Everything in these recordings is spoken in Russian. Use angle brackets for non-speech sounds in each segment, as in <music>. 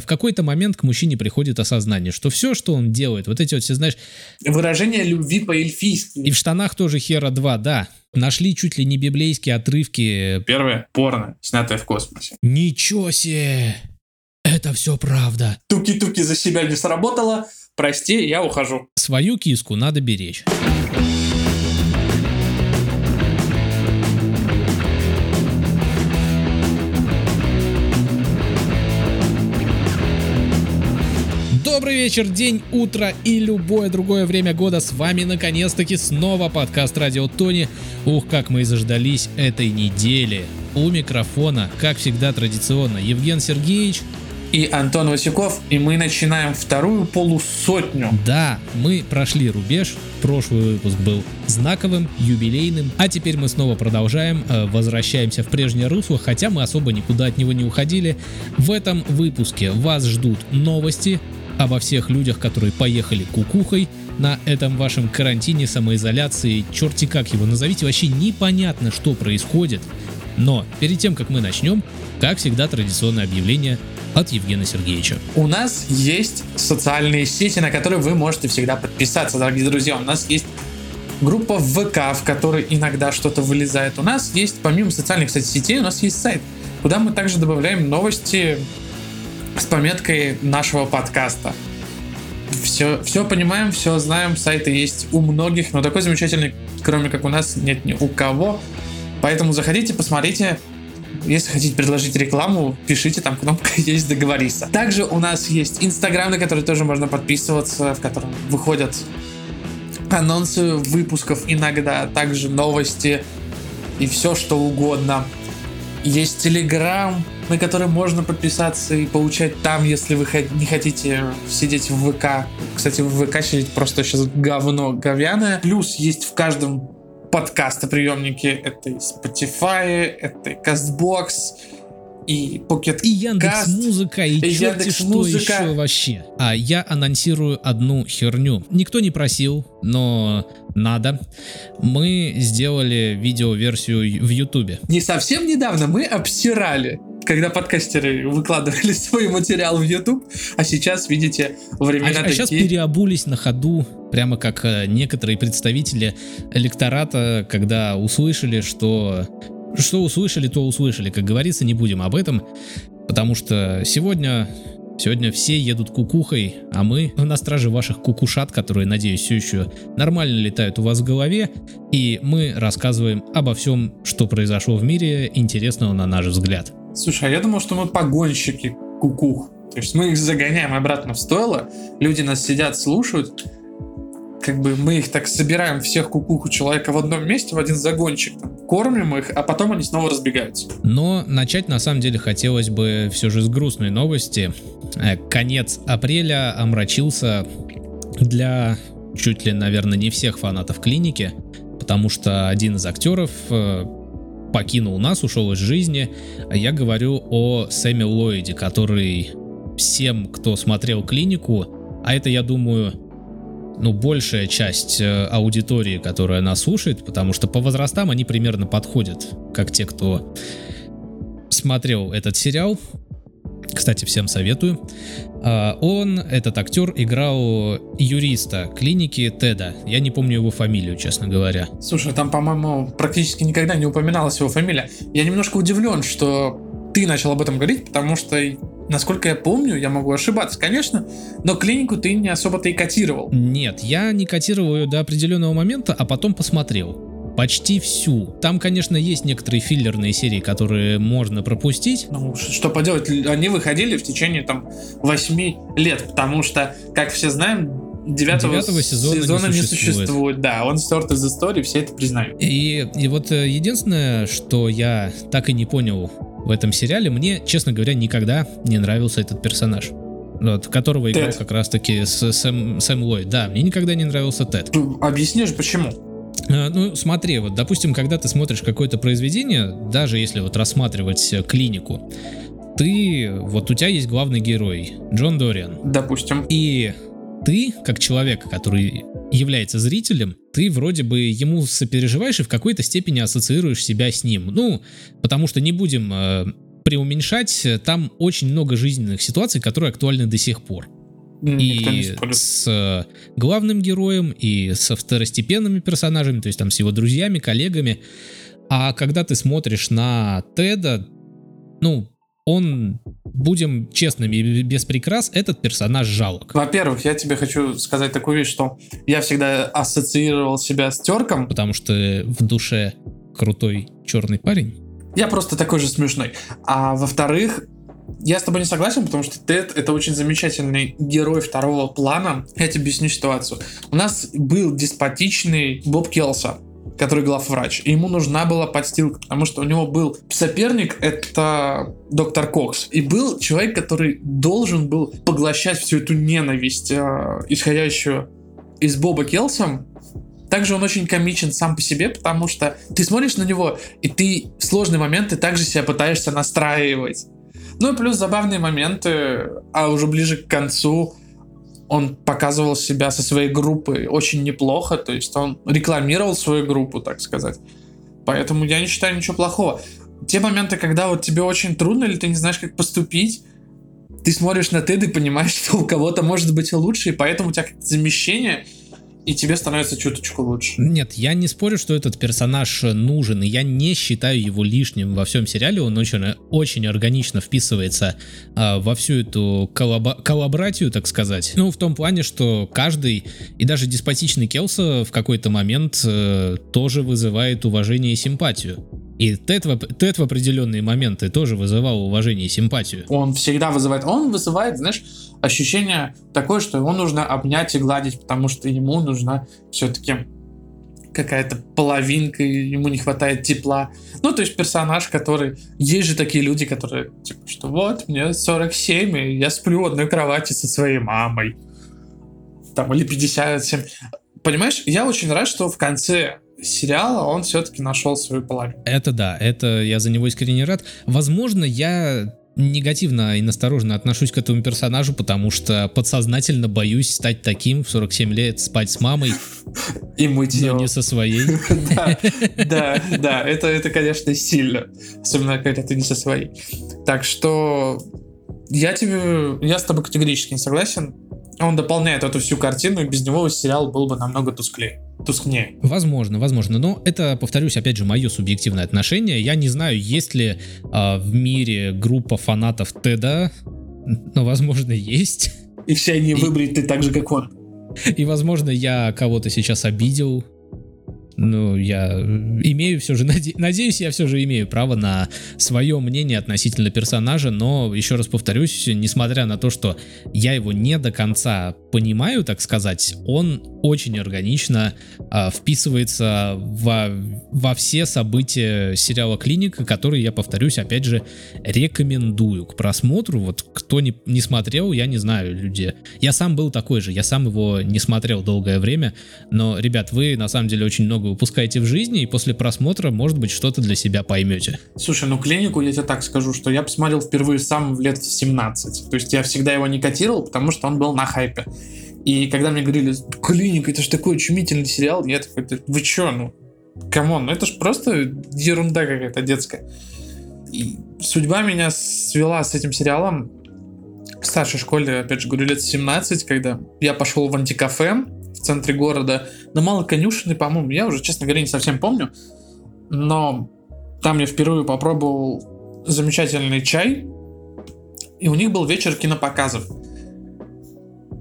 в какой-то момент к мужчине приходит осознание, что все, что он делает, вот эти вот все, знаешь... Выражение любви по-эльфийски. И в штанах тоже Хера 2, да. Нашли чуть ли не библейские отрывки. Первое — порно, снятое в космосе. Ничего себе! Это все правда. Туки-туки за себя не сработало. Прости, я ухожу. Свою киску надо беречь. Вечер, день, утро и любое другое время года. С вами наконец-таки снова подкаст Радио Тони. Ух, как мы и заждались этой недели. У микрофона, как всегда традиционно, Евген Сергеевич. И Антон Васюков, и мы начинаем вторую полусотню. Да, мы прошли рубеж. Прошлый выпуск был знаковым, юбилейным. А теперь мы снова продолжаем, э, возвращаемся в прежнее русло, хотя мы особо никуда от него не уходили. В этом выпуске вас ждут новости, обо всех людях, которые поехали кукухой на этом вашем карантине, самоизоляции, черти как его назовите, вообще непонятно, что происходит. Но перед тем, как мы начнем, как всегда, традиционное объявление от Евгения Сергеевича. У нас есть социальные сети, на которые вы можете всегда подписаться, дорогие друзья. У нас есть группа ВК, в которой иногда что-то вылезает. У нас есть, помимо социальных сетей, у нас есть сайт, куда мы также добавляем новости с пометкой нашего подкаста. Все, все понимаем, все знаем, сайты есть у многих, но такой замечательный, кроме как у нас, нет ни у кого. Поэтому заходите, посмотрите. Если хотите предложить рекламу, пишите, там кнопка <laughs> есть договориться. Также у нас есть Инстаграм, на который тоже можно подписываться, в котором выходят анонсы выпусков иногда, также новости и все что угодно. Есть Телеграм, на который можно подписаться и получать там, если вы не хотите сидеть в ВК. Кстати, в ВК сидеть просто сейчас говно говяное. Плюс есть в каждом подкастоприемники. Это и Spotify, это и CastBox, и Pocket И Яндекс Музыка, и, и черти что еще вообще. А я анонсирую одну херню. Никто не просил, но надо. Мы сделали видеоверсию в Ютубе. Не совсем недавно мы обсирали когда подкастеры выкладывали <laughs> свой материал в YouTube, а сейчас, видите, времена а, такие... А сейчас переобулись на ходу, прямо как э, некоторые представители электората, когда услышали, что... Что услышали, то услышали. Как говорится, не будем об этом, потому что сегодня Сегодня все едут кукухой, а мы на страже ваших кукушат, которые, надеюсь, все еще нормально летают у вас в голове, и мы рассказываем обо всем, что произошло в мире, интересного на наш взгляд. Слушай, а я думал, что мы погонщики кукух. То есть мы их загоняем обратно в стойло, люди нас сидят, слушают, как бы мы их так собираем всех кукух человека в одном месте, в один загончик, кормим их, а потом они снова разбегаются. Но начать на самом деле хотелось бы все же с грустной новости. Э, конец апреля омрачился для чуть ли, наверное, не всех фанатов клиники, потому что один из актеров э, покинул нас, ушел из жизни. Я говорю о Сэме Ллойде, который всем, кто смотрел клинику, а это, я думаю, ну, большая часть э, аудитории, которая нас слушает, потому что по возрастам они примерно подходят, как те, кто смотрел этот сериал. Кстати, всем советую. А, он, этот актер, играл юриста клиники Теда. Я не помню его фамилию, честно говоря. Слушай, там, по-моему, практически никогда не упоминалась его фамилия. Я немножко удивлен, что ты начал об этом говорить, потому что, насколько я помню, я могу ошибаться, конечно, но клинику ты не особо-то и котировал. Нет, я не котировал ее до определенного момента, а потом посмотрел почти всю. Там, конечно, есть некоторые филлерные серии, которые можно пропустить. Ну, что поделать, они выходили в течение там 8 лет, потому что, как все знаем, девятого, девятого сезона, сезона не, существует. не существует. Да, он стерт из истории, все это признают. И, и вот э, единственное, что я так и не понял в этом сериале, мне, честно говоря, никогда не нравился этот персонаж. Вот, которого играл Тед. как раз-таки с Сэм, Сэм Ллойд. Да, мне никогда не нравился Тед. Объяснишь, почему? Э, ну, смотри, вот, допустим, когда ты смотришь какое-то произведение, даже если вот рассматривать э, клинику, ты, вот у тебя есть главный герой, Джон Дориан. Допустим. И ты, как человек, который является зрителем, ты вроде бы ему сопереживаешь и в какой-то степени ассоциируешь себя с ним. Ну, потому что не будем э, преуменьшать, там очень много жизненных ситуаций, которые актуальны до сих пор. И с э, главным героем, и со второстепенными персонажами, то есть там с его друзьями, коллегами. А когда ты смотришь на Теда, ну, он, будем честными, без прикрас, этот персонаж жалок. Во-первых, я тебе хочу сказать такую вещь, что я всегда ассоциировал себя с терком. Потому что в душе крутой черный парень. Я просто такой же смешной. А во-вторых, я с тобой не согласен, потому что Тед это очень замечательный герой второго плана. Я тебе объясню ситуацию. У нас был деспотичный Боб Келса, который главврач. И ему нужна была подстилка, потому что у него был соперник, это доктор Кокс. И был человек, который должен был поглощать всю эту ненависть, э, исходящую из Боба Келса. Также он очень комичен сам по себе, потому что ты смотришь на него, и ты в сложные моменты также себя пытаешься настраивать. Ну и плюс забавные моменты, а уже ближе к концу он показывал себя со своей группой очень неплохо, то есть он рекламировал свою группу, так сказать. Поэтому я не считаю ничего плохого. Те моменты, когда вот тебе очень трудно или ты не знаешь, как поступить, ты смотришь на Теда и понимаешь, <laughs> что у кого-то может быть лучше, и поэтому у тебя как-то замещение, и тебе становится чуточку лучше. Нет, я не спорю, что этот персонаж нужен, и я не считаю его лишним во всем сериале. Он очень, очень органично вписывается а, во всю эту коллаба- коллаборатию, так сказать. Ну, в том плане, что каждый, и даже деспотичный Келса в какой-то момент э, тоже вызывает уважение и симпатию. И Тед в, Тед в определенные моменты тоже вызывал уважение и симпатию. Он всегда вызывает, он вызывает, знаешь, ощущение такое, что его нужно обнять и гладить, потому что ему нужна все-таки какая-то половинка, ему не хватает тепла. Ну, то есть персонаж, который... Есть же такие люди, которые, типа, что вот, мне 47, и я сплю в одной кровати со своей мамой. Там, или 57. Понимаешь, я очень рад, что в конце сериала он все-таки нашел свою половину. Это да, это я за него искренне рад. Возможно, я негативно и настороженно отношусь к этому персонажу, потому что подсознательно боюсь стать таким в 47 лет, спать с мамой, И мыть его. не со своей. <laughs> Да, да, да, это, это, конечно, сильно. Особенно, когда ты не со своей. Так что я тебе, я с тобой категорически не согласен. Он дополняет эту всю картину, и без него сериал был бы намного тусклее. Тускнее. Возможно, возможно, но это, повторюсь, опять же, мое субъективное отношение. Я не знаю, есть ли а, в мире группа фанатов Теда, но, возможно, есть. И все они выбриты так же, как он. И, возможно, я кого-то сейчас обидел. Ну, я э, имею все же, наде- надеюсь, я все же имею право на свое мнение относительно персонажа, но, еще раз повторюсь, несмотря на то, что я его не до конца понимаю, так сказать, он очень органично а, вписывается во, во все события сериала «Клиника», которые, я повторюсь, опять же, рекомендую к просмотру. Вот кто не, не смотрел, я не знаю, люди. Я сам был такой же, я сам его не смотрел долгое время, но, ребят, вы на самом деле очень много упускаете в жизни, и после просмотра, может быть, что-то для себя поймете. Слушай, ну клинику я тебе так скажу, что я посмотрел впервые сам в лет в 17. То есть я всегда его не котировал, потому что он был на хайпе. И когда мне говорили, клиника, это же такой очумительный сериал, я такой, «Да вы чё, ну, come on, ну это же просто ерунда какая-то детская. И судьба меня свела с этим сериалом в старшей школе, опять же, говорю, лет 17, когда я пошел в антикафе в центре города на Малой Конюшенной, по-моему, я уже, честно говоря, не совсем помню, но там я впервые попробовал замечательный чай, и у них был вечер кинопоказов.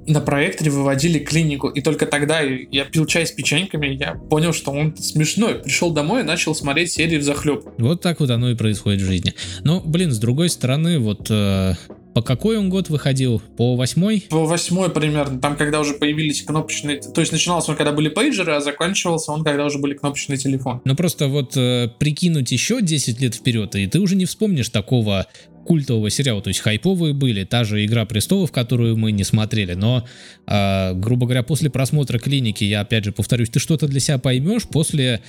На проекторе выводили клинику, и только тогда я пил чай с печеньками, я понял, что он смешной. Пришел домой и начал смотреть серии взахлеб. Вот так вот оно и происходит в жизни. Но, блин, с другой стороны, вот э, по какой он год выходил? По восьмой? По восьмой примерно, там когда уже появились кнопочные... То есть начинался он, когда были пейджеры, а заканчивался он, когда уже были кнопочные телефоны. Ну просто вот э, прикинуть еще 10 лет вперед, и ты уже не вспомнишь такого культового сериала, то есть хайповые были, та же «Игра престолов», которую мы не смотрели, но, э, грубо говоря, после просмотра «Клиники», я опять же повторюсь, ты что-то для себя поймешь, после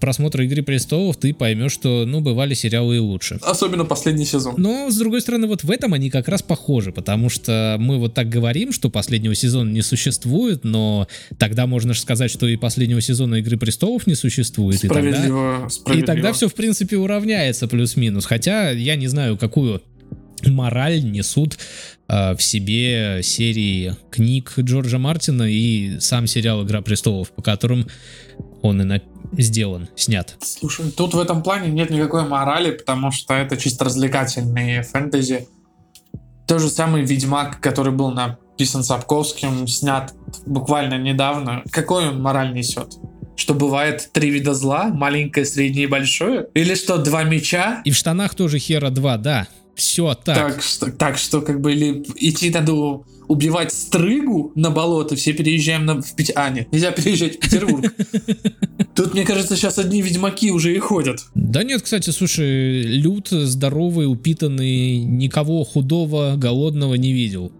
просмотра «Игры престолов» ты поймешь, что, ну, бывали сериалы и лучше. Особенно последний сезон. Но, с другой стороны, вот в этом они как раз похожи, потому что мы вот так говорим, что последнего сезона не существует, но тогда можно же сказать, что и последнего сезона «Игры престолов» не существует. Справедливо, и тогда, и тогда все, в принципе, уравняется плюс-минус. Хотя я не знаю, какую мораль несут э, в себе серии книг Джорджа Мартина и сам сериал «Игра престолов», по которым он и на... сделан, снят. Слушай, тут в этом плане нет никакой морали, потому что это чисто развлекательные фэнтези. То же самый «Ведьмак», который был написан Сапковским, снят буквально недавно. Какой он мораль несет? что бывает три вида зла, маленькое, среднее и большое? Или что, два меча? И в штанах тоже хера два, да. Все так. Так что, так что как бы или идти надо убивать стрыгу на болото, все переезжаем на, в Петербург. А, нет, нельзя <laughs> переезжать в Петербург. <laughs> Тут, мне кажется, сейчас одни ведьмаки уже и ходят. Да нет, кстати, слушай, Люд здоровый, упитанный, никого худого, голодного не видел.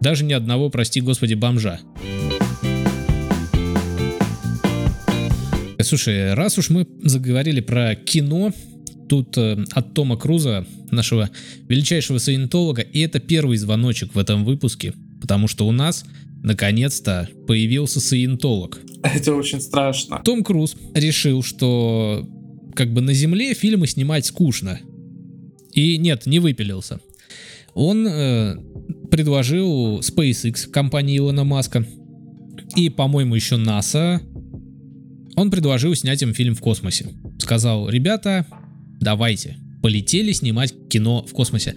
Даже ни одного, прости господи, бомжа. Слушай, раз уж мы заговорили про кино, тут э, от Тома Круза, нашего величайшего саентолога, и это первый звоночек в этом выпуске, потому что у нас наконец-то появился саентолог. Это очень страшно. Том Круз решил, что как бы на Земле фильмы снимать скучно. И нет, не выпилился. Он э, предложил SpaceX компании Илона Маска и, по-моему, еще НАСА. Он предложил снять им фильм в космосе. Сказал, ребята, давайте, полетели снимать кино в космосе.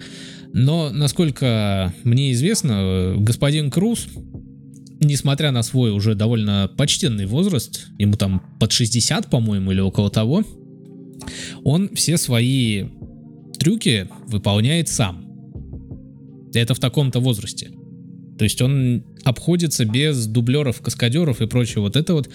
Но, насколько мне известно, господин Круз, несмотря на свой уже довольно почтенный возраст, ему там под 60, по-моему, или около того, он все свои трюки выполняет сам. Это в таком-то возрасте. То есть он обходится без дублеров, каскадеров и прочего вот это вот.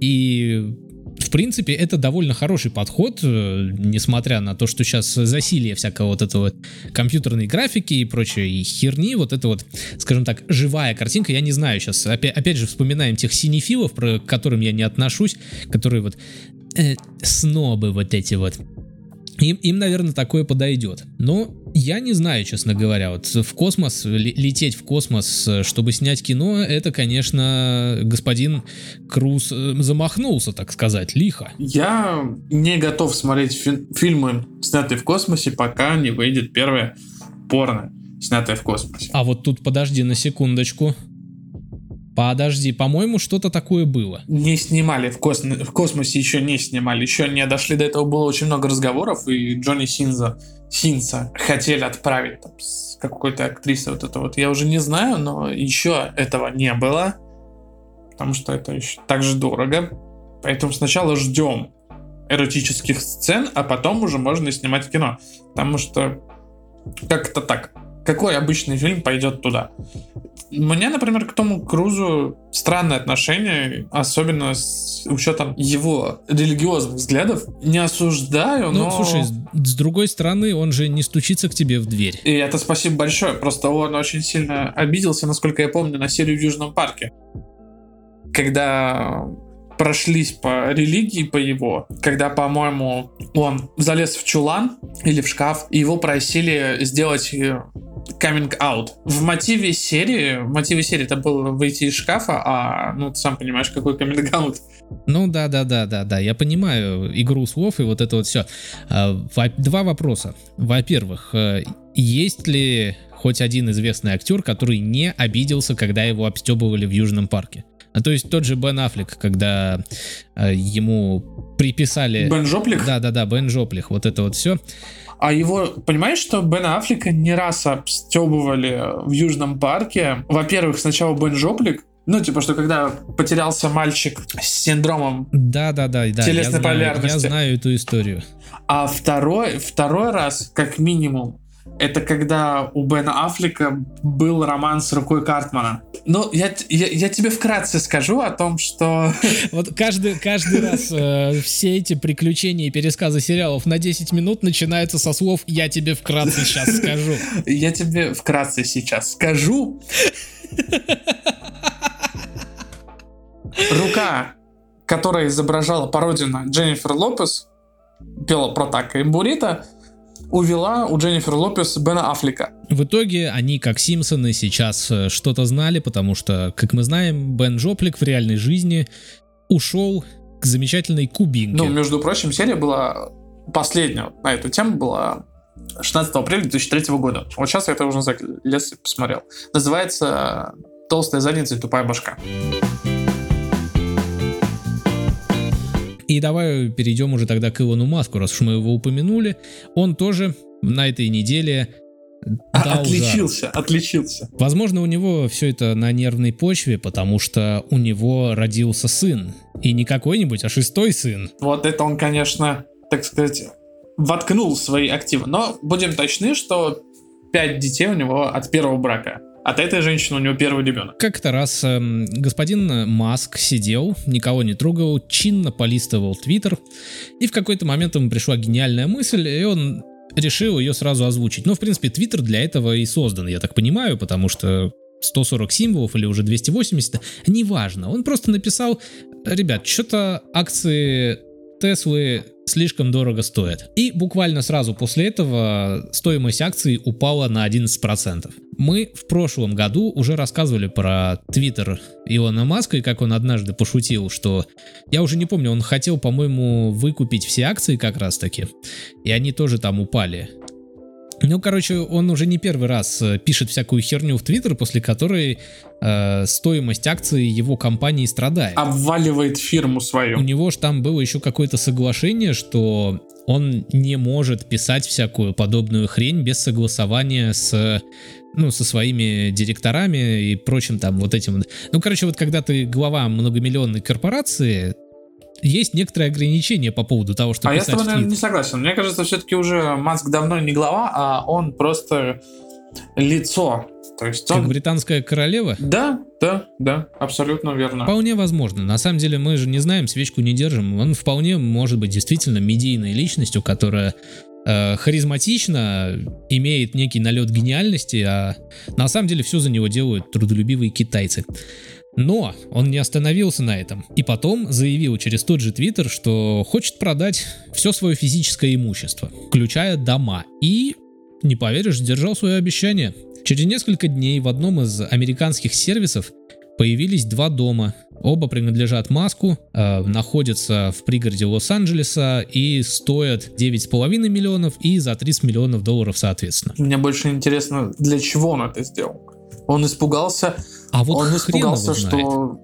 И в принципе, это довольно хороший подход, э, несмотря на то, что сейчас засилие всякого вот этого компьютерной графики и прочей херни, вот это вот, скажем так, живая картинка, я не знаю сейчас, опять, опять же вспоминаем тех синефилов, к которым я не отношусь, которые вот э, снобы вот эти вот, им, им, наверное, такое подойдет. Но я не знаю, честно говоря, вот в космос, лететь в космос, чтобы снять кино, это, конечно, господин Круз э, замахнулся, так сказать, лихо. Я не готов смотреть фи- фильмы, снятые в космосе, пока не выйдет первое порно, снятое в космосе. А вот тут подожди на секундочку. Подожди, по-моему, что-то такое было. Не снимали в, кос... в космосе, еще не снимали. Еще не дошли до этого, было очень много разговоров, и Джонни Синза, Синса хотели отправить там, с какой-то актрисой вот это вот. Я уже не знаю, но еще этого не было, потому что это еще так же дорого. Поэтому сначала ждем эротических сцен, а потом уже можно снимать кино. Потому что как-то так. Какой обычный фильм пойдет туда? Меня, например, к Тому Крузу странное отношение, особенно с учетом его религиозных взглядов. Не осуждаю, ну, но... Ну, слушай, с другой стороны, он же не стучится к тебе в дверь. И это спасибо большое. Просто он очень сильно обиделся, насколько я помню, на серию в Южном парке. Когда прошлись по религии, по его, когда, по-моему, он залез в чулан или в шкаф, и его просили сделать coming out. В мотиве серии, в мотиве серии это было выйти из шкафа, а, ну, ты сам понимаешь, какой coming out. Ну, да, да, да, да, да, я понимаю игру слов и вот это вот все. А, два вопроса. Во-первых, э, есть ли хоть один известный актер, который не обиделся, когда его обстебывали в Южном парке? А то есть тот же Бен Аффлек, когда э, ему приписали... Бен Жоплих? Да-да-да, Бен Жоплих, вот это вот все. А его, понимаешь, что Бена Аффлека не раз обстебывали в Южном парке. Во-первых, сначала Бен Жоплик, ну, типа, что когда потерялся мальчик с синдромом да, да, да, да, телесной я полярности. Знаю, я знаю эту историю. А второй, второй раз, как минимум, это когда у Бена Аффлека был роман с рукой Картмана. Ну, я, я, я тебе вкратце скажу о том, что... <laughs> Вот каждый, каждый раз э, все эти приключения и пересказы сериалов на 10 минут начинаются со слов «я тебе вкратце сейчас скажу». <laughs> Я тебе вкратце сейчас скажу. <laughs> Рука, которая изображала пародию на Дженнифер Лопес, пела про Така и Бурита, увела у Дженнифер Лопес Бена Аффлека. В итоге они, как Симпсоны, сейчас э, что-то знали, потому что, как мы знаем, Бен Джоплик в реальной жизни ушел к замечательной кубинке. Ну, между прочим, серия была последняя на эту тему была 16 апреля 2003 года. Вот сейчас я это уже за лет посмотрел. Называется «Толстая задница и тупая башка». И давай перейдем уже тогда к Илону Маску, раз уж мы его упомянули. Он тоже на этой неделе дал отличился, жар. отличился. Возможно, у него все это на нервной почве, потому что у него родился сын. И не какой-нибудь, а шестой сын. Вот это он, конечно, так сказать, воткнул свои активы. Но будем точны, что пять детей у него от первого брака. От этой женщины у него первый ребенок. Как-то раз э, господин Маск сидел, никого не трогал, чинно полистывал Твиттер, и в какой-то момент ему пришла гениальная мысль, и он решил ее сразу озвучить. Ну, в принципе, Твиттер для этого и создан, я так понимаю, потому что 140 символов или уже 280, <laughs> неважно. Он просто написал, ребят, что-то акции Теслы слишком дорого стоят. И буквально сразу после этого стоимость акций упала на 11%. Мы в прошлом году уже рассказывали про твиттер Илона Маска и как он однажды пошутил, что я уже не помню, он хотел, по-моему, выкупить все акции как раз таки, и они тоже там упали. Ну, короче, он уже не первый раз э, пишет всякую херню в Твиттер, после которой э, стоимость акций его компании страдает. Обваливает фирму свою. У него же там было еще какое-то соглашение, что он не может писать всякую подобную хрень без согласования с ну, со своими директорами и прочим там вот этим. Ну, короче, вот когда ты глава многомиллионной корпорации, есть некоторые ограничения по поводу того, что А я с тобой, наверное, не согласен. Мне кажется, все-таки уже Маск давно не глава, а он просто лицо. То есть он... Как британская королева? Да, да, да, абсолютно верно. Вполне возможно. На самом деле мы же не знаем, свечку не держим. Он вполне может быть действительно медийной личностью, которая э, харизматично, имеет некий налет гениальности, а на самом деле все за него делают трудолюбивые китайцы. Но он не остановился на этом. И потом заявил через тот же Твиттер, что хочет продать все свое физическое имущество, включая дома. И, не поверишь, сдержал свое обещание. Через несколько дней в одном из американских сервисов появились два дома. Оба принадлежат Маску, э, находятся в пригороде Лос-Анджелеса и стоят 9,5 миллионов и за 30 миллионов долларов соответственно. Мне больше интересно, для чего он это сделал. Он испугался, а вот он испугался, что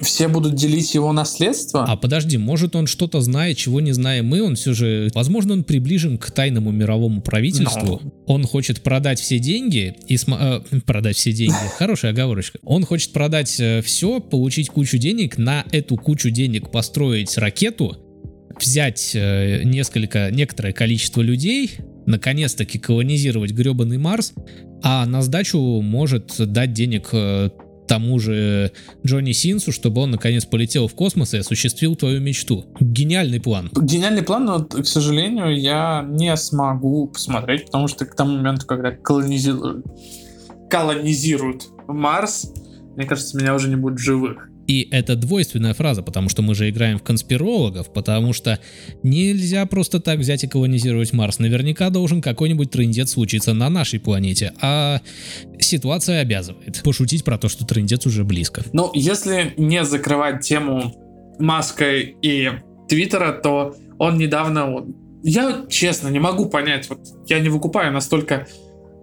все будут делить его наследство. А подожди, может он что-то знает, чего не знаем мы, он все же, возможно, он приближен к тайному мировому правительству. No. Он хочет продать все деньги и см... э, продать все деньги. <laughs> Хорошая оговорочка. Он хочет продать э, все, получить кучу денег, на эту кучу денег построить ракету, взять э, несколько, некоторое количество людей, наконец-таки колонизировать гребаный Марс, а на сдачу может дать денег э, тому же Джонни Синсу, чтобы он наконец полетел в космос и осуществил твою мечту. Гениальный план. Гениальный план, но, к сожалению, я не смогу посмотреть, потому что к тому моменту, когда колонизируют, колонизируют Марс, мне кажется, меня уже не будет живых. И это двойственная фраза, потому что мы же играем в конспирологов, потому что нельзя просто так взять и колонизировать Марс. Наверняка должен какой-нибудь трендец случиться на нашей планете, а ситуация обязывает пошутить про то, что трендец уже близко. Ну, если не закрывать тему Маска и Твиттера, то он недавно... Я, честно, не могу понять, вот я не выкупаю настолько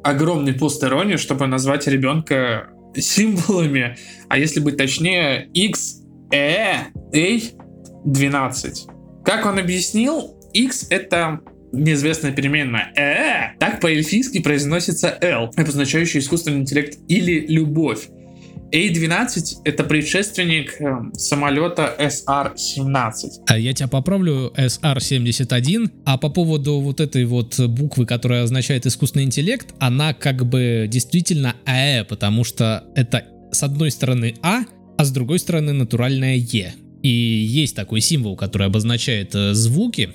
огромный пост иронии, чтобы назвать ребенка символами, а если быть точнее, X, E, A, 12. Как он объяснил, X это неизвестная переменная. Э, так по-эльфийски произносится L, обозначающий искусственный интеллект или любовь. A-12 это предшественник э, самолета SR-17. А я тебя поправлю, SR-71. А по поводу вот этой вот буквы, которая означает искусственный интеллект, она как бы действительно АЭ, потому что это с одной стороны А, а с другой стороны натуральное Е. И есть такой символ, который обозначает э, звуки.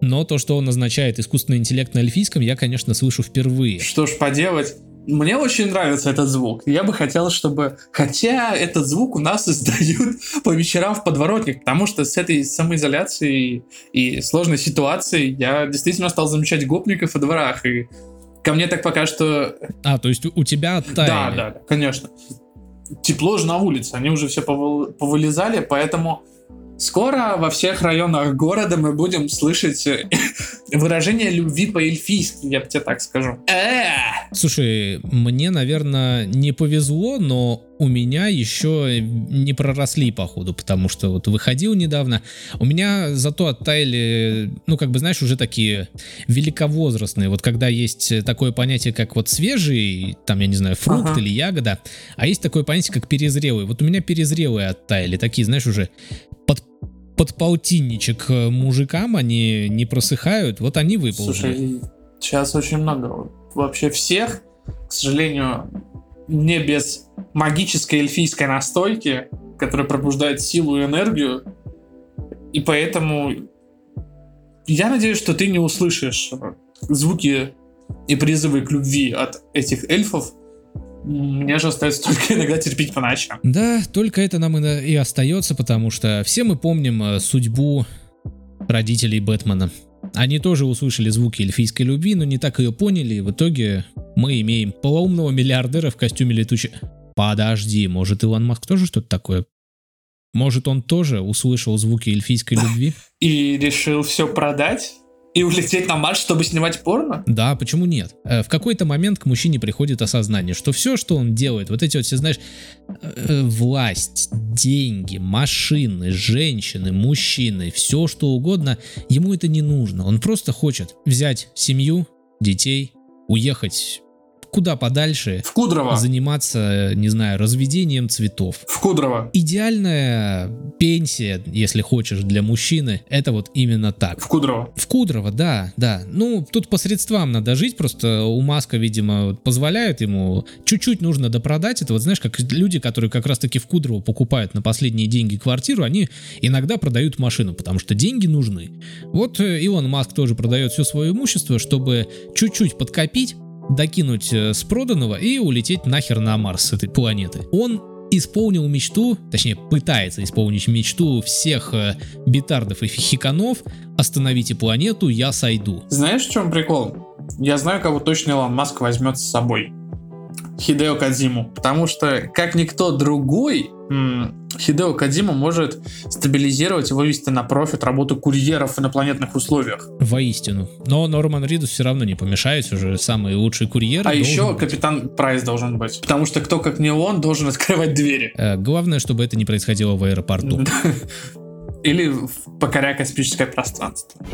Но то, что он означает искусственный интеллект на эльфийском, я, конечно, слышу впервые. Что ж поделать, мне очень нравится этот звук. Я бы хотел, чтобы... Хотя этот звук у нас <laughs> издают по вечерам в подворотнях, потому что с этой самоизоляцией и сложной ситуацией я действительно стал замечать гопников во дворах. И ко мне так пока что... А, то есть у тебя оттаяли. Да, да, да, конечно. Тепло же на улице, они уже все повылезали, поэтому Скоро во всех районах города мы будем слышать <laughs> выражение любви по-эльфийски, я бы тебе так скажу. Э! Слушай, мне, наверное, не повезло, но у меня еще не проросли, походу, потому что вот выходил недавно. У меня зато оттаяли, ну, как бы, знаешь, уже такие великовозрастные. Вот когда есть такое понятие, как вот свежий, там, я не знаю, фрукт ага. или ягода, а есть такое понятие, как перезрелый. Вот у меня перезрелые оттаяли, такие, знаешь, уже под под полтинничек э, мужикам они не просыхают, вот они выползли. Слушай, сейчас очень много вообще всех, к сожалению, не без магической эльфийской настойки, которая пробуждает силу и энергию. И поэтому я надеюсь, что ты не услышишь звуки и призывы к любви от этих эльфов. Мне же остается только иногда терпеть по ночам. Да, только это нам и, и остается, потому что все мы помним э, судьбу родителей Бэтмена. Они тоже услышали звуки эльфийской любви, но не так ее поняли, и в итоге мы имеем полоумного миллиардера в костюме летучей... Подожди, может Илон Маск тоже что-то такое? Может он тоже услышал звуки эльфийской любви? <laughs> И решил все продать? И улететь на Марс, чтобы снимать порно? Да, почему нет? Э, в какой-то момент к мужчине приходит осознание, что все, что он делает, вот эти вот все, знаешь, э, власть, деньги, машины, женщины, мужчины, все что угодно, ему это не нужно. Он просто хочет взять семью, детей, уехать куда подальше. В Кудрово. Заниматься, не знаю, разведением цветов. В Кудрово. Идеальная пенсия, если хочешь, для мужчины, это вот именно так. В Кудрово. В Кудрово, да, да. Ну, тут по средствам надо жить, просто у Маска, видимо, позволяют ему. Чуть-чуть нужно допродать. Это вот знаешь, как люди, которые как раз-таки в Кудрово покупают на последние деньги квартиру, они иногда продают машину, потому что деньги нужны. Вот э, Илон Маск тоже продает все свое имущество, чтобы чуть-чуть подкопить, докинуть э, с проданного и улететь нахер на Марс с этой планеты. Он исполнил мечту, точнее пытается исполнить мечту всех э, битардов и хиканов «Остановите планету, я сойду». Знаешь, в чем прикол? Я знаю, кого точно Илон Маск возьмет с собой. Хидео Кадзиму. Потому что, как никто другой, Хидео Кадзима может стабилизировать и вывести на профит работу курьеров в инопланетных условиях. Воистину. Но Норман Ридус все равно не помешает, уже самый лучший курьер. А еще быть. капитан Прайс должен быть. Потому что кто как не он должен открывать двери. Э, главное, чтобы это не происходило в аэропорту. <laughs> Или покоряя космическое пространство.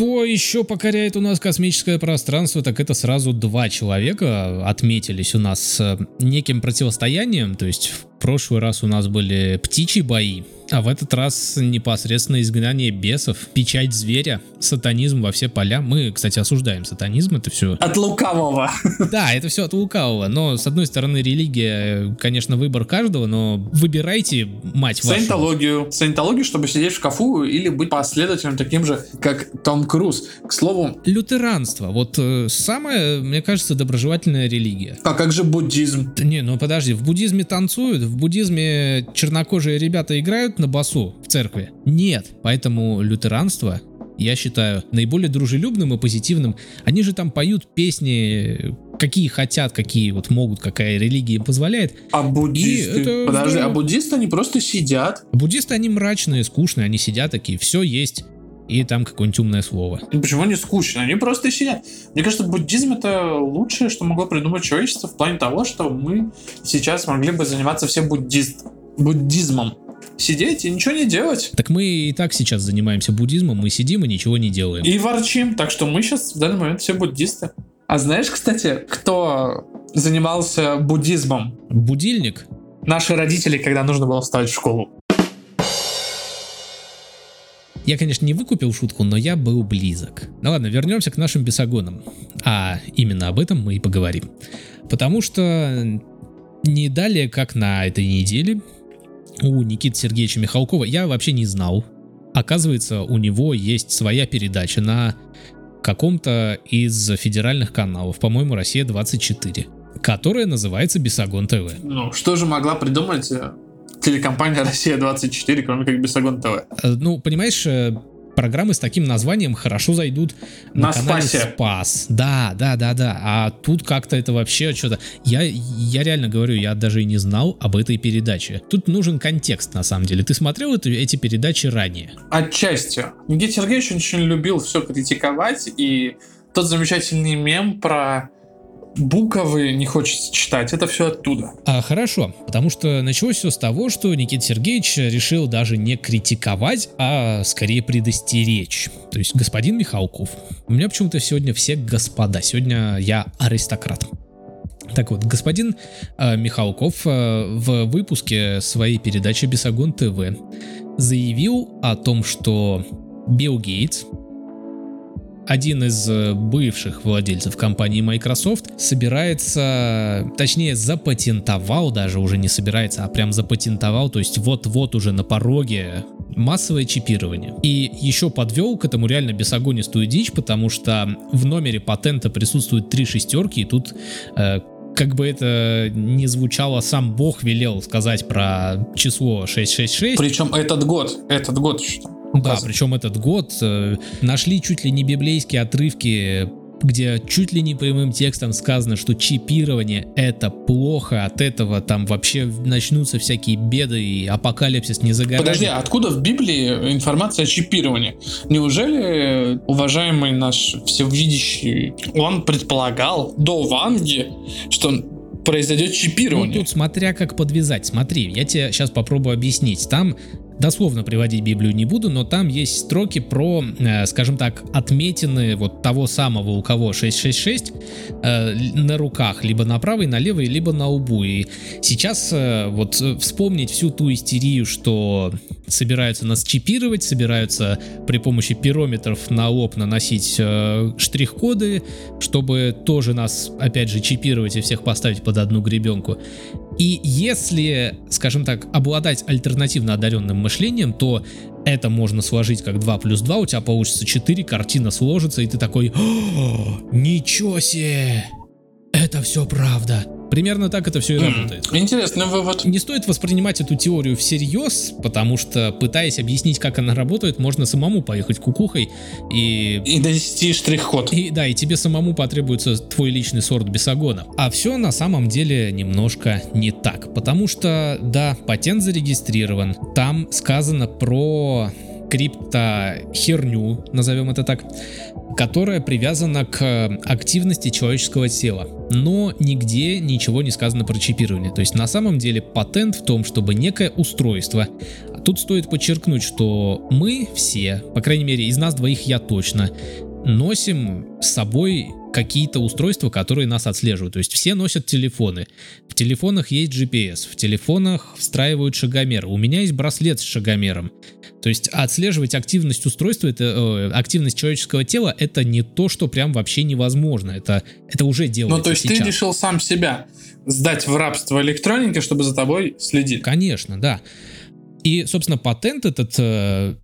Кто еще покоряет у нас космическое пространство, так это сразу два человека отметились у нас с неким противостоянием, то есть в прошлый раз у нас были птичьи бои, а в этот раз непосредственно изгнание бесов, печать зверя, сатанизм во все поля. Мы, кстати, осуждаем сатанизм, это все... От лукавого. <laughs> Да, это все от лукавого, но с одной стороны религия, конечно, выбор каждого, но выбирайте, мать вашу. Саентологию. Саентологию, чтобы сидеть в шкафу или быть последователем таким же, как Том Круз. К слову... Лютеранство. Вот э, самая, мне кажется, доброжелательная религия. А как же буддизм? Да не, ну подожди, в буддизме танцуют, в буддизме чернокожие ребята играют на басу в церкви? Нет. Поэтому лютеранство я считаю, наиболее дружелюбным и позитивным. Они же там поют песни, какие хотят, какие вот могут, какая религия им позволяет. А буддисты? Это Подожди, здорово. а буддисты они просто сидят? Буддисты они мрачные, скучные, они сидят такие, все есть. И там какое-нибудь умное слово. Ну, почему они скучно? Они просто сидят. Мне кажется, буддизм это лучшее, что могло придумать человечество в плане того, что мы сейчас могли бы заниматься всем буддист, буддизмом сидеть и ничего не делать. Так мы и так сейчас занимаемся буддизмом, мы сидим и ничего не делаем. И ворчим, так что мы сейчас в данный момент все буддисты. А знаешь, кстати, кто занимался буддизмом? Будильник? Наши родители, когда нужно было вставать в школу. Я, конечно, не выкупил шутку, но я был близок. Ну ладно, вернемся к нашим бесогонам. А именно об этом мы и поговорим. Потому что не далее, как на этой неделе, у Никиты Сергеевича Михалкова я вообще не знал. Оказывается, у него есть своя передача на каком-то из федеральных каналов, по-моему, Россия 24, которая называется Бесогон ТВ. Ну, что же могла придумать э, телекомпания Россия-24, кроме как Бесогон ТВ? Э, ну, понимаешь, э, программы с таким названием хорошо зайдут на, На канале Спасе. Спас. Да, да, да, да. А тут как-то это вообще что-то... Я, я реально говорю, я даже и не знал об этой передаче. Тут нужен контекст, на самом деле. Ты смотрел это- эти передачи ранее? Отчасти. Никита Сергеевич очень любил все критиковать, и тот замечательный мем про буковы не хочется читать, это все оттуда. А, хорошо, потому что началось все с того, что Никита Сергеевич решил даже не критиковать, а скорее предостеречь. То есть господин Михалков. У меня почему-то сегодня все господа. Сегодня я аристократ. Так вот, господин э, Михалков э, в выпуске своей передачи Бесогон ТВ заявил о том, что Билл Гейтс, один из э, бывших владельцев компании Microsoft, собирается, точнее запатентовал даже, уже не собирается, а прям запатентовал, то есть вот-вот уже на пороге массовое чипирование. И еще подвел к этому реально бесогонистую дичь, потому что в номере патента присутствуют три шестерки, и тут э, как бы это не звучало, сам Бог велел сказать про число 666. Причем этот год, этот год что Да, причем этот год э, нашли чуть ли не библейские отрывки, где чуть ли не прямым текстом сказано, что чипирование это плохо, от этого там вообще начнутся всякие беды и апокалипсис не за горами. Подожди, а откуда в Библии информация о чипировании? Неужели уважаемый наш всевидящий, он предполагал до Ванги, что произойдет Ну, чипирование? тут смотря как подвязать. Смотри, я тебе сейчас попробую объяснить. Там дословно приводить Библию не буду, но там есть строки про, э, скажем так, отметины вот того самого, у кого 666 э, на руках, либо на правой, на левой, либо на лбу. И сейчас э, вот вспомнить всю ту истерию, что собираются нас чипировать, собираются при помощи пирометров на лоб наносить э, штрих-коды, чтобы тоже нас, опять же, чипировать и всех поставить под одну гребенку. И если, скажем так, обладать альтернативно одаренным мышлением, то это можно сложить как 2 плюс 2, у тебя получится 4, картина сложится, и ты такой, «О, ничего себе, это все правда. Примерно так это все и работает. Интересный вывод. Не стоит воспринимать эту теорию всерьез, потому что, пытаясь объяснить, как она работает, можно самому поехать кукухой и И донести штрих-код. и да, и тебе самому потребуется твой личный сорт бесогона. А все на самом деле немножко не так. Потому что, да, патент зарегистрирован. Там сказано про криптохерню, назовем это так, которая привязана к активности человеческого тела. Но нигде ничего не сказано про чипирование. То есть на самом деле патент в том, чтобы некое устройство а Тут стоит подчеркнуть, что мы все, по крайней мере из нас двоих я точно, носим с собой какие-то устройства, которые нас отслеживают. То есть все носят телефоны. В телефонах есть GPS, в телефонах встраивают шагомер. У меня есть браслет с шагомером. То есть отслеживать активность устройства, это, э, активность человеческого тела, это не то, что прям вообще невозможно. Это, это уже делается Ну, то есть сейчас. ты решил сам себя сдать в рабство электроники, чтобы за тобой следили. Конечно, да. И, собственно, патент этот э,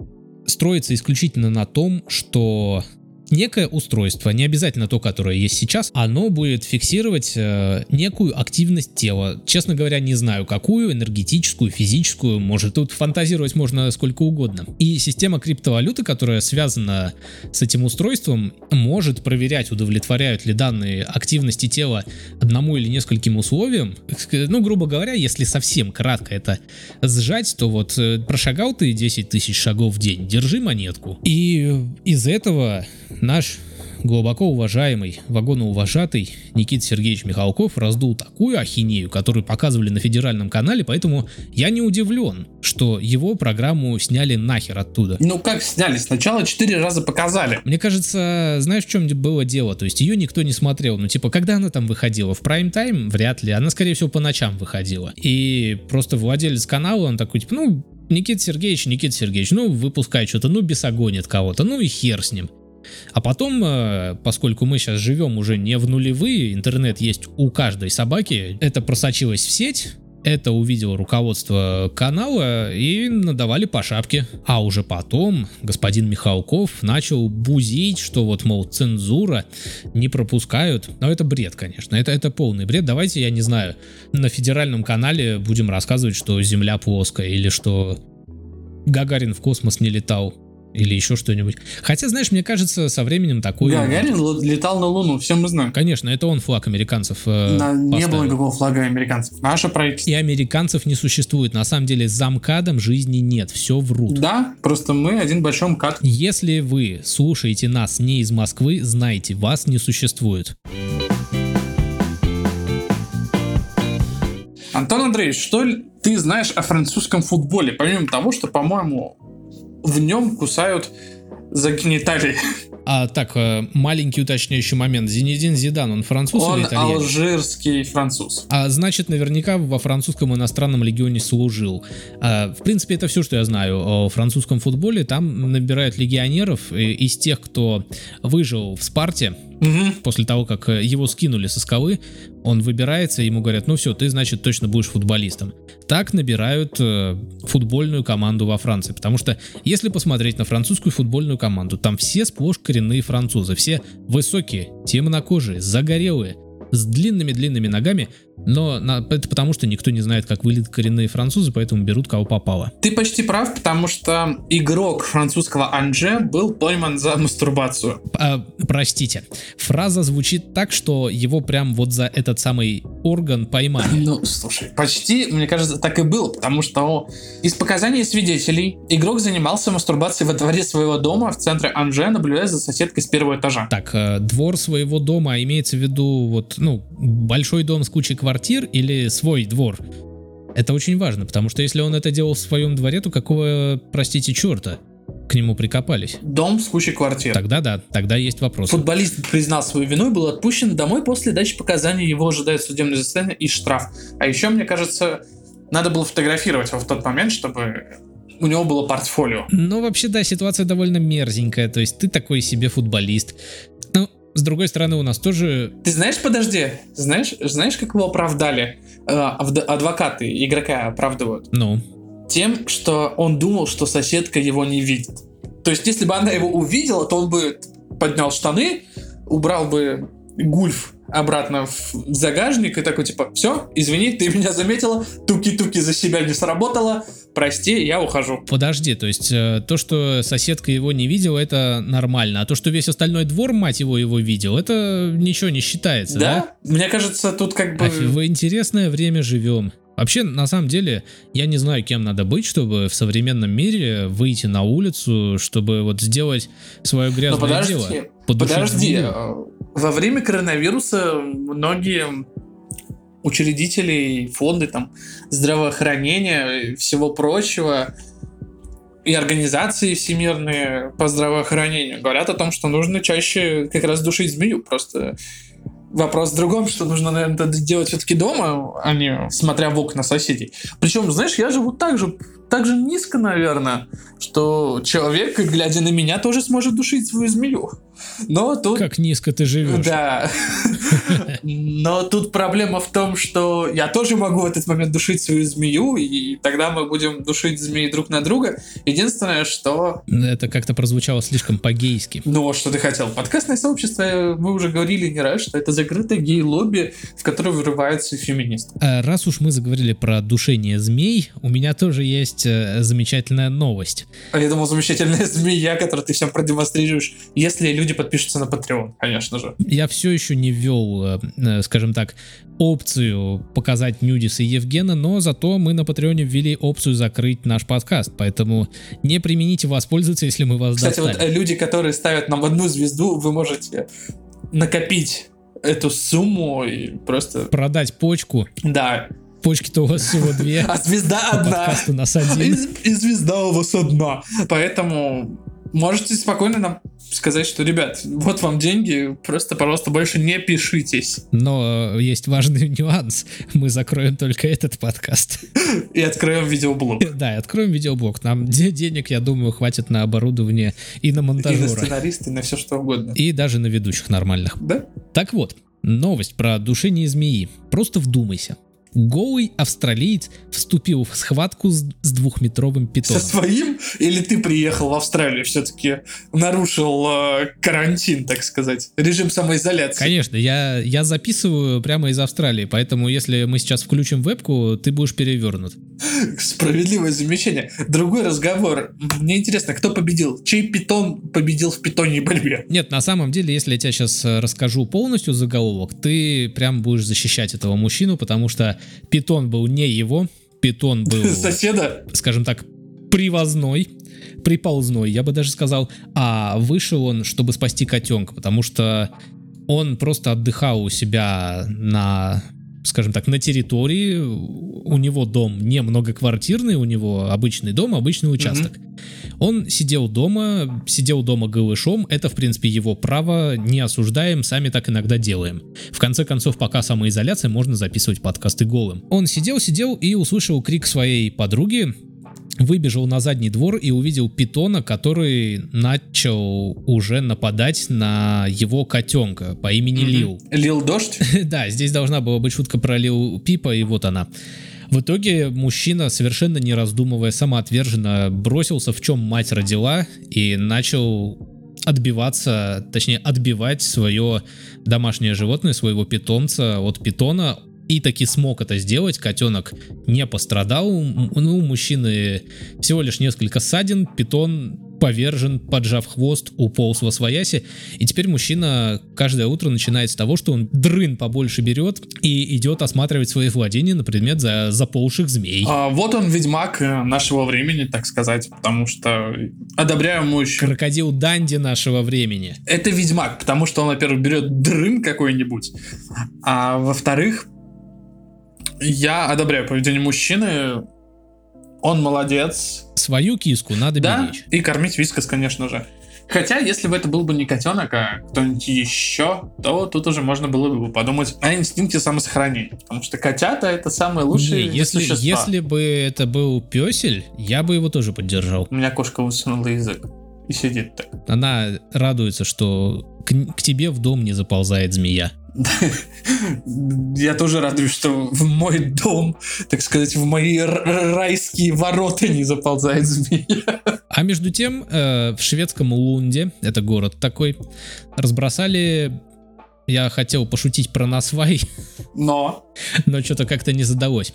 строится исключительно на том, что некое устройство, не обязательно то, которое есть сейчас, оно будет фиксировать э, некую активность тела. Честно говоря, не знаю какую, энергетическую, физическую, может тут фантазировать можно сколько угодно. И система криптовалюты, которая связана с этим устройством, может проверять, удовлетворяют ли данные активности тела одному или нескольким условиям. Ну, грубо говоря, если совсем кратко это сжать, то вот э, прошагал ты 10 тысяч шагов в день, держи монетку. И из этого наш глубоко уважаемый, вагоноуважатый Никита Сергеевич Михалков раздул такую ахинею, которую показывали на федеральном канале, поэтому я не удивлен, что его программу сняли нахер оттуда. Ну как сняли? Сначала четыре раза показали. Мне кажется, знаешь, в чем было дело? То есть ее никто не смотрел. Ну, типа, когда она там выходила? В прайм-тайм? Вряд ли. Она, скорее всего, по ночам выходила. И просто владелец канала, он такой, типа, ну, Никита Сергеевич, Никита Сергеевич, ну, выпускай что-то, ну, бесогонит кого-то, ну и хер с ним. А потом, э, поскольку мы сейчас живем уже не в нулевые, интернет есть у каждой собаки, это просочилось в сеть, это увидело руководство канала и надавали по шапке. А уже потом господин Михалков начал бузить, что вот, мол, цензура, не пропускают. Но это бред, конечно, это, это полный бред. Давайте, я не знаю, на федеральном канале будем рассказывать, что Земля плоская или что Гагарин в космос не летал или еще что-нибудь. Хотя, знаешь, мне кажется, со временем такой... Гагарин летал на Луну, все мы знаем. Конечно, это он флаг американцев э, на, Не было никакого флага американцев. Наше правительство. И американцев не существует. На самом деле, за МКАДом жизни нет, все врут. Да, просто мы один большой МКАД. Если вы слушаете нас не из Москвы, знайте, вас не существует. Антон Андреевич, что ты знаешь о французском футболе? Помимо того, что, по-моему, в нем кусают за гениталии. А так, э, маленький уточняющий момент. Зинедин Зидан, он француз он или итальянец? алжирский француз. А значит, наверняка во французском иностранном легионе служил. А, в принципе, это все, что я знаю о французском футболе. Там набирают легионеров из тех, кто выжил в Спарте, Угу. После того, как э, его скинули со скалы, он выбирается, ему говорят, ну все, ты, значит, точно будешь футболистом. Так набирают э, футбольную команду во Франции. Потому что, если посмотреть на французскую футбольную команду, там все сплошь коренные французы. Все высокие, темнокожие, загорелые с длинными-длинными ногами, но это потому, что никто не знает, как выглядят коренные французы, поэтому берут кого попало. Ты почти прав, потому что игрок французского Анже был пойман за мастурбацию. А, простите, фраза звучит так, что его прям вот за этот самый орган поймали. <laughs> Ну, слушай, почти, мне кажется, так и было, потому что из показаний свидетелей игрок занимался мастурбацией во дворе своего дома в центре Анже, наблюдая за соседкой с первого этажа. Так, э, двор своего дома имеется в виду вот, ну, большой дом с кучей квартир или свой двор. Это очень важно, потому что если он это делал в своем дворе, то какого, простите, черта? к нему прикопались. Дом с кучей квартир. Тогда да, тогда есть вопрос. Футболист признал свою вину и был отпущен домой после дачи показаний. Его ожидает судебное заседание и штраф. А еще, мне кажется, надо было фотографировать его в тот момент, чтобы у него было портфолио. Ну, вообще, да, ситуация довольно мерзенькая. То есть ты такой себе футболист. С другой стороны, у нас тоже... Ты знаешь, подожди, знаешь, знаешь, как его оправдали? Э, адвокаты игрока оправдывают. Ну? Тем, что он думал, что соседка его не видит. То есть, если бы она его увидела, то он бы поднял штаны, убрал бы гульф обратно в загажник и такой типа, все, извини, ты меня заметила, туки-туки за себя не сработало, прости, я ухожу. Подожди, то есть э, то, что соседка его не видела, это нормально, а то, что весь остальной двор, мать его, его видел, это ничего не считается, да? Да, мне кажется, тут как бы... А в интересное время живем. Вообще, на самом деле, я не знаю, кем надо быть, чтобы в современном мире выйти на улицу, чтобы вот сделать свое грязное Но подожди, дело. Подожди, э, во время коронавируса многие учредители, фонды там здравоохранения и всего прочего и организации всемирные по здравоохранению говорят о том, что нужно чаще как раз душить змею. Просто Вопрос в другом, что нужно, наверное, делать все-таки дома, а не смотря в окна соседей. Причем, знаешь, я живу так же, так же низко, наверное, что человек, глядя на меня, тоже сможет душить свою змею. Но тут... Как низко ты живешь. Да. Но тут проблема в том, что я тоже могу в этот момент душить свою змею, и тогда мы будем душить змеи друг на друга. Единственное, что... Это как-то прозвучало слишком по-гейски. Ну, что ты хотел? Подкастное сообщество, мы уже говорили не раз, что это закрытое гей-лобби, в которое вырываются феминисты. А раз уж мы заговорили про душение змей, у меня тоже есть есть э, замечательная новость. А я думал, замечательная <laughs> змея, которую ты всем продемонстрируешь, если люди подпишутся на Patreon, конечно же. Я все еще не ввел, э, э, скажем так, опцию показать Нюдис и Евгена, но зато мы на Патреоне ввели опцию закрыть наш подкаст, поэтому не примените воспользоваться, если мы вас Кстати, достали. вот э, люди, которые ставят нам одну звезду, вы можете накопить эту сумму и просто... Продать почку. Да. Почки-то у вас всего две. <laughs> А звезда одна. у нас один. и звезда у вас одна. Поэтому можете спокойно нам сказать, что, ребят, вот вам деньги, просто, пожалуйста, больше не пишитесь. Но э, есть важный <laughs> нюанс. Мы закроем только этот подкаст. И откроем видеоблог. <laughs> Да, и откроем видеоблог. Нам де- денег, я думаю, хватит на оборудование и на И на и на все что угодно. И даже на ведущих нормальных. Да? Так вот, новость про душение змеи. Просто вдумайся. Голый австралиец вступил в схватку с, с двухметровым Со питоном. своим? Или ты приехал в Австралию, все-таки нарушил э, карантин, так сказать, режим самоизоляции? Конечно, я, я записываю прямо из Австралии, поэтому если мы сейчас включим вебку, ты будешь перевернут. Справедливое замечание. Другой разговор. Мне интересно, кто победил? Чей питон победил в питоньей борьбе? Нет, на самом деле, если я тебе сейчас расскажу полностью заголовок, ты прям будешь защищать этого мужчину, потому что питон был не его, питон был, <laughs> Соседа? скажем так, привозной, приползной, я бы даже сказал, а вышел он, чтобы спасти котенка, потому что он просто отдыхал у себя на скажем так, на территории, у него дом не многоквартирный, у него обычный дом, обычный участок. Он сидел дома, сидел дома голышом, это, в принципе, его право, не осуждаем, сами так иногда делаем. В конце концов, пока самоизоляция, можно записывать подкасты голым. Он сидел, сидел и услышал крик своей подруги, выбежал на задний двор и увидел питона, который начал уже нападать на его котенка по имени Мгм. Лил. Лил дождь? <laughs> Да, здесь должна была быть шутка про Лил Пипа, и вот она. В итоге мужчина, совершенно не раздумывая, самоотверженно бросился, в чем мать родила, и начал отбиваться, точнее отбивать свое домашнее животное, своего питомца от питона, и таки смог это сделать, котенок не пострадал, ну, у мужчины всего лишь несколько ссадин, питон повержен, поджав хвост, уполз во свояси, и теперь мужчина каждое утро начинает с того, что он дрын побольше берет и идет осматривать свои владения на предмет за заползших змей. А, вот он, ведьмак э, нашего времени, так сказать, потому что одобряемую Крокодил Данди нашего времени. Это ведьмак, потому что он, во-первых, берет дрын какой-нибудь, а во-вторых, я одобряю поведение мужчины. Он молодец. Свою киску надо Да, беречь. и кормить вискас, конечно же. Хотя, если бы это был бы не котенок, а кто-нибудь еще, то тут уже можно было бы подумать о инстинкте самосохранения. Потому что котята это самые лучшие Не, если, существа. если бы это был песель, я бы его тоже поддержал. У меня кошка высунула язык и сидит так. Она радуется, что к, к тебе в дом не заползает змея. <laughs> Я тоже радуюсь, что в мой дом, так сказать, в мои райские ворота не заползает змея. <laughs> А между тем, э, в шведском Лунде, это город такой, разбросали... Я хотел пошутить про насвай, <laughs> Но но что-то как-то не задалось.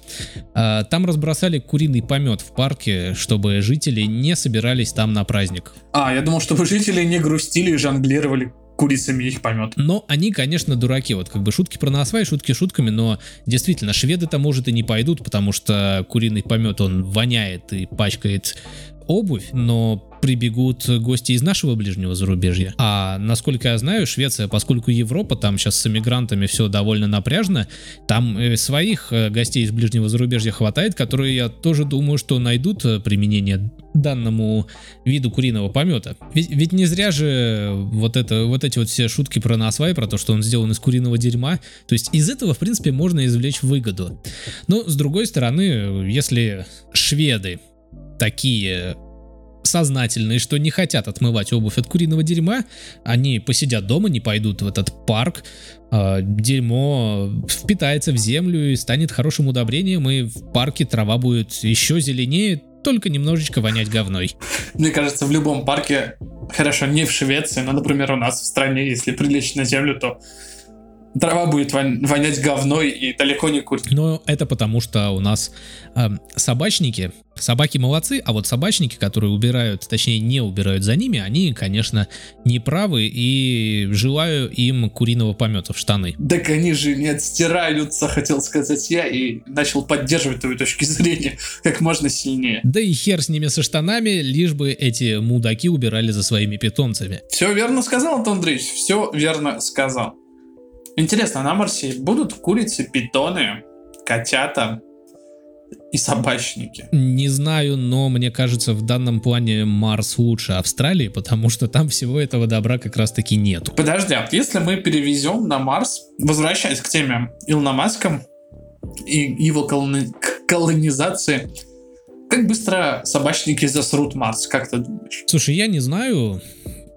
А, Там разбросали куриный помет в парке, чтобы жители не собирались там на праздник. А, я думал, чтобы жители не грустили и жонглировали курицами их помет. Но они, конечно, дураки. Вот как бы шутки про насвай, шутки шутками, но действительно, шведы-то, может, и не пойдут, потому что куриный помет, он воняет и пачкает обувь, но прибегут гости из нашего ближнего зарубежья. А насколько я знаю, Швеция, поскольку Европа, там сейчас с эмигрантами все довольно напряжно, там э, своих э, гостей из ближнего зарубежья хватает, которые, я тоже думаю, что найдут э, применение данному виду куриного помета. Ведь, ведь не зря же вот, это, вот эти вот все шутки про насвай, про то, что он сделан из куриного дерьма. То есть из этого, в принципе, можно извлечь выгоду. Но, с другой стороны, если шведы такие сознательные, что не хотят отмывать обувь от куриного дерьма, они посидят дома, не пойдут в этот парк, э, дерьмо впитается в землю и станет хорошим удобрением, и в парке трава будет еще зеленее, только немножечко вонять говной. Мне кажется, в любом парке, хорошо, не в Швеции, но, например, у нас в стране, если прилечь на землю, то трава будет вонять говной и далеко не курить. Но это потому, что у нас э, собачники, собаки молодцы, а вот собачники, которые убирают, точнее не убирают за ними, они, конечно, не правы и желаю им куриного помета в штаны. Так они же не отстираются, хотел сказать я, и начал поддерживать твою точку зрения как можно сильнее. Да и хер с ними со штанами, лишь бы эти мудаки убирали за своими питомцами. Все верно сказал, Антон Андреевич, все верно сказал. Интересно, на Марсе будут курицы, питоны, котята и собачники? Не знаю, но мне кажется, в данном плане Марс лучше Австралии, потому что там всего этого добра как раз-таки нету. Подожди, а если мы перевезем на Марс, возвращаясь к теме Илона Маска и его колони... колонизации, как быстро собачники засрут Марс, как ты думаешь? Слушай, я не знаю.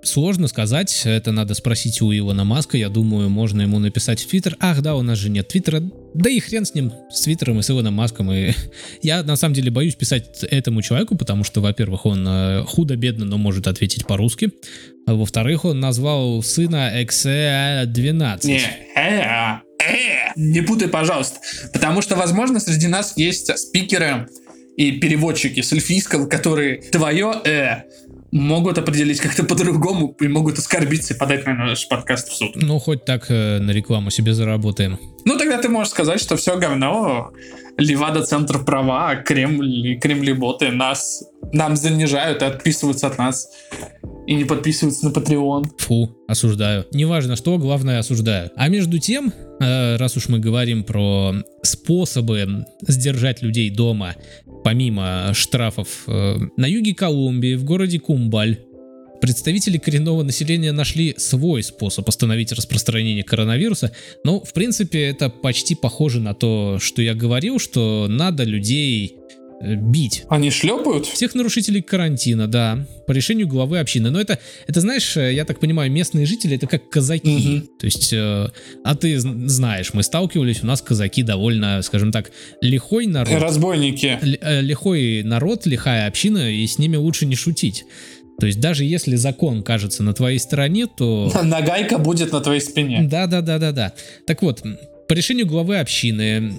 Сложно сказать, это надо спросить у Илона Маска, я думаю, можно ему написать в Твиттер. Ах, да, у нас же нет Твиттера, да и хрен с ним, с Твиттером и с Илоном Маском. И <laughs> я на самом деле боюсь писать этому человеку, потому что, во-первых, он э, худо-бедно, но может ответить по-русски. А во-вторых, он назвал сына XE12. Не, э, э, не путай, пожалуйста. Потому что, возможно, среди нас есть спикеры и переводчики с эльфийского, которые твое «э» могут определить как-то по-другому и могут оскорбиться и подать на наш подкаст в суд. Ну, хоть так э, на рекламу себе заработаем. Ну, тогда ты можешь сказать, что все говно, Левада центр права, Кремль, Кремли-боты нас, нам занижают и отписываются от нас. И не подписываются на Patreon. Фу, осуждаю. Неважно что, главное осуждаю. А между тем, э, раз уж мы говорим про способы сдержать людей дома, помимо штрафов, э, на юге Колумбии, в городе Кумбаль, Представители коренного населения нашли свой способ остановить распространение коронавируса, но в принципе это почти похоже на то, что я говорил, что надо людей бить. Они шлепают? Всех нарушителей карантина, да, по решению главы общины. Но это, это знаешь, э, я так понимаю, местные жители это как казаки. Угу. То есть, э, а ты знаешь, мы сталкивались, у нас казаки довольно, скажем так, лихой народ. Разбойники. Э, лихой народ, лихая община, и с ними лучше не шутить. То есть даже если закон кажется на твоей стороне, то... <laughs> Нагайка будет на твоей спине. Да, да, да, да, да. Так вот, по решению главы общины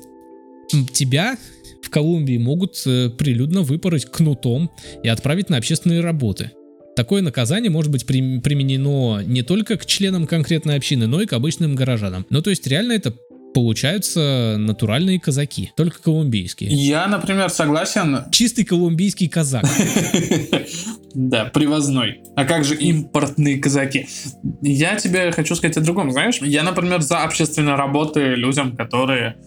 тебя в Колумбии могут э, прилюдно выпороть кнутом и отправить на общественные работы. Такое наказание может быть применено не только к членам конкретной общины, но и к обычным горожанам. Ну, то есть реально это получаются натуральные казаки, только колумбийские. Я, например, согласен. Чистый колумбийский казак. <laughs> Да, привозной. А как же импортные казаки? Я тебе хочу сказать о другом, знаешь? Я, например, за общественные работы людям, которые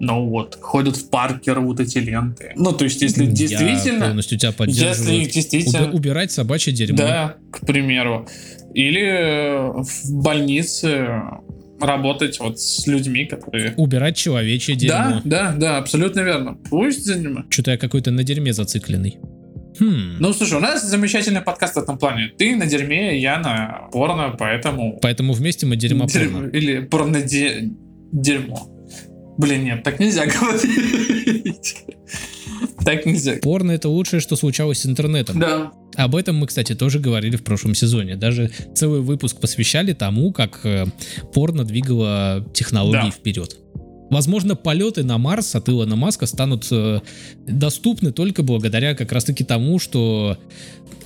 ну вот, ходят в парке, рвут эти ленты. Ну, то есть, если действительно... Я полностью тебя поддерживаю. Если действительно... Уби- убирать собачье дерьмо. Да, к примеру. Или э, в больнице работать вот с людьми, которые... Убирать человечье дерьмо. Да, да, да, абсолютно верно. Пусть занимают. Что-то я какой-то на дерьме зацикленный. Хм. Ну, слушай, у нас замечательный подкаст в этом плане. Ты на дерьме, я на порно, поэтому... Поэтому вместе мы дерьмо порно. Или порно-дерьмо. Блин, нет, так нельзя <laughs> говорить. Так нельзя. Порно это лучшее, что случалось с интернетом. Да. Об этом мы, кстати, тоже говорили в прошлом сезоне. Даже целый выпуск посвящали тому, как э, порно двигало технологии да. вперед. Возможно, полеты на Марс от Илона Маска станут э, доступны только благодаря как раз-таки тому, что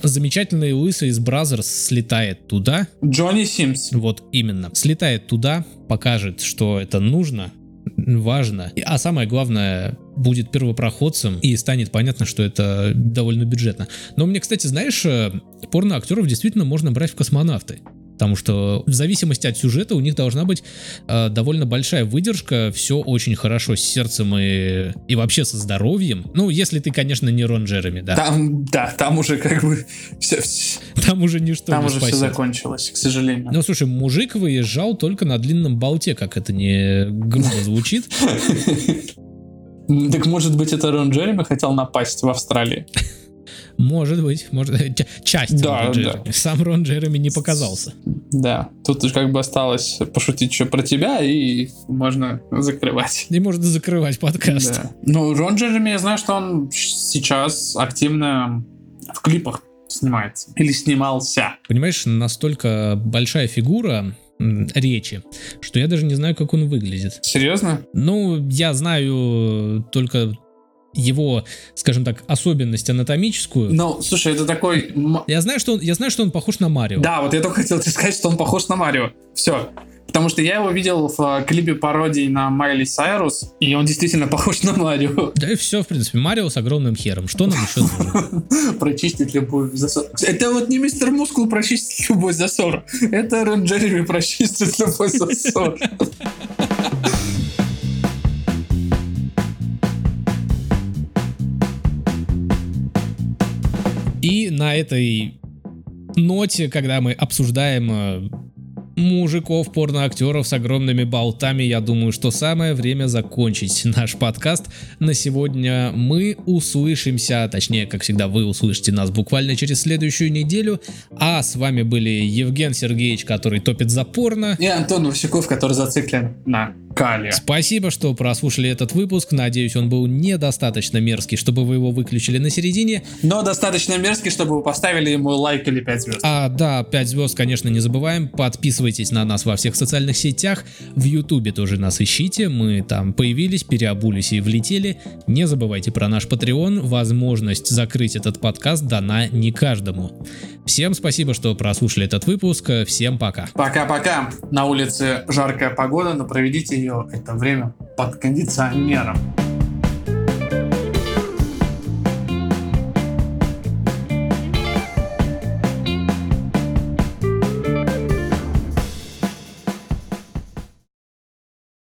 замечательный лысый из Brazzers слетает туда. Джонни Синс. Вот именно. Слетает туда, покажет, что это нужно, важно. А самое главное, будет первопроходцем и станет понятно, что это довольно бюджетно. Но мне, кстати, знаешь, э, порно-актеров действительно можно брать в космонавты. Потому что в зависимости от сюжета у них должна быть э, довольно большая выдержка, все очень хорошо с сердцем и, и вообще со здоровьем. Ну, если ты, конечно, не Рон Джереми, да. Там, да, там уже как бы все... там уже ничто Там не уже спасет. все закончилось, к сожалению. Ну, слушай, мужик выезжал только на длинном болте, как это не грубо звучит. <laughs> Так может быть это Рон Джереми хотел напасть в Австралии? <laughs> Может быть, может <laughs> часть да, Рон Джереми. Да. Сам Рон Джереми не показался. Да, тут как бы осталось пошутить еще про тебя, и можно закрывать. И можно закрывать подкаст. Да. Ну, Рон Джереми, я знаю, что он сейчас активно в клипах снимается. Или снимался. Понимаешь, настолько большая фигура, речи, что я даже не знаю, как он выглядит. Серьезно? Ну, я знаю только его, скажем так, особенность анатомическую. Ну, слушай, это такой... Я знаю, что он, я знаю, что он похож на Марио. Да, вот я только хотел тебе сказать, что он похож на Марио. Все. Потому что я его видел в э, клипе пародии на Майли Сайрус, и он действительно <laughs> похож на Марио. Да и все, в принципе, Марио с огромным хером. Что нам еще <laughs> нужно? Прочистить любой засор. Это вот не мистер Мускул прочистить любой засор. Это Рен Джереми прочистит любой засор. <laughs> на этой ноте, когда мы обсуждаем э, мужиков, порноактеров с огромными болтами, я думаю, что самое время закончить <laughs> наш подкаст. На сегодня мы услышимся, точнее, как всегда, вы услышите нас буквально через следующую неделю. А с вами были Евген Сергеевич, который топит за порно. И Антон Васюков, который зациклен на Калия. Спасибо, что прослушали этот выпуск. Надеюсь, он был недостаточно мерзкий, чтобы вы его выключили на середине. Но достаточно мерзкий, чтобы вы поставили ему лайк или 5 звезд. А, да, 5 звезд, конечно, не забываем. Подписывайтесь на нас во всех социальных сетях. В Ютубе тоже нас ищите. Мы там появились, переобулись и влетели. Не забывайте про наш Patreon. Возможность закрыть этот подкаст дана не каждому. Всем спасибо, что прослушали этот выпуск. Всем пока. Пока-пока. На улице жаркая погода, но проведите ее это время под кондиционером.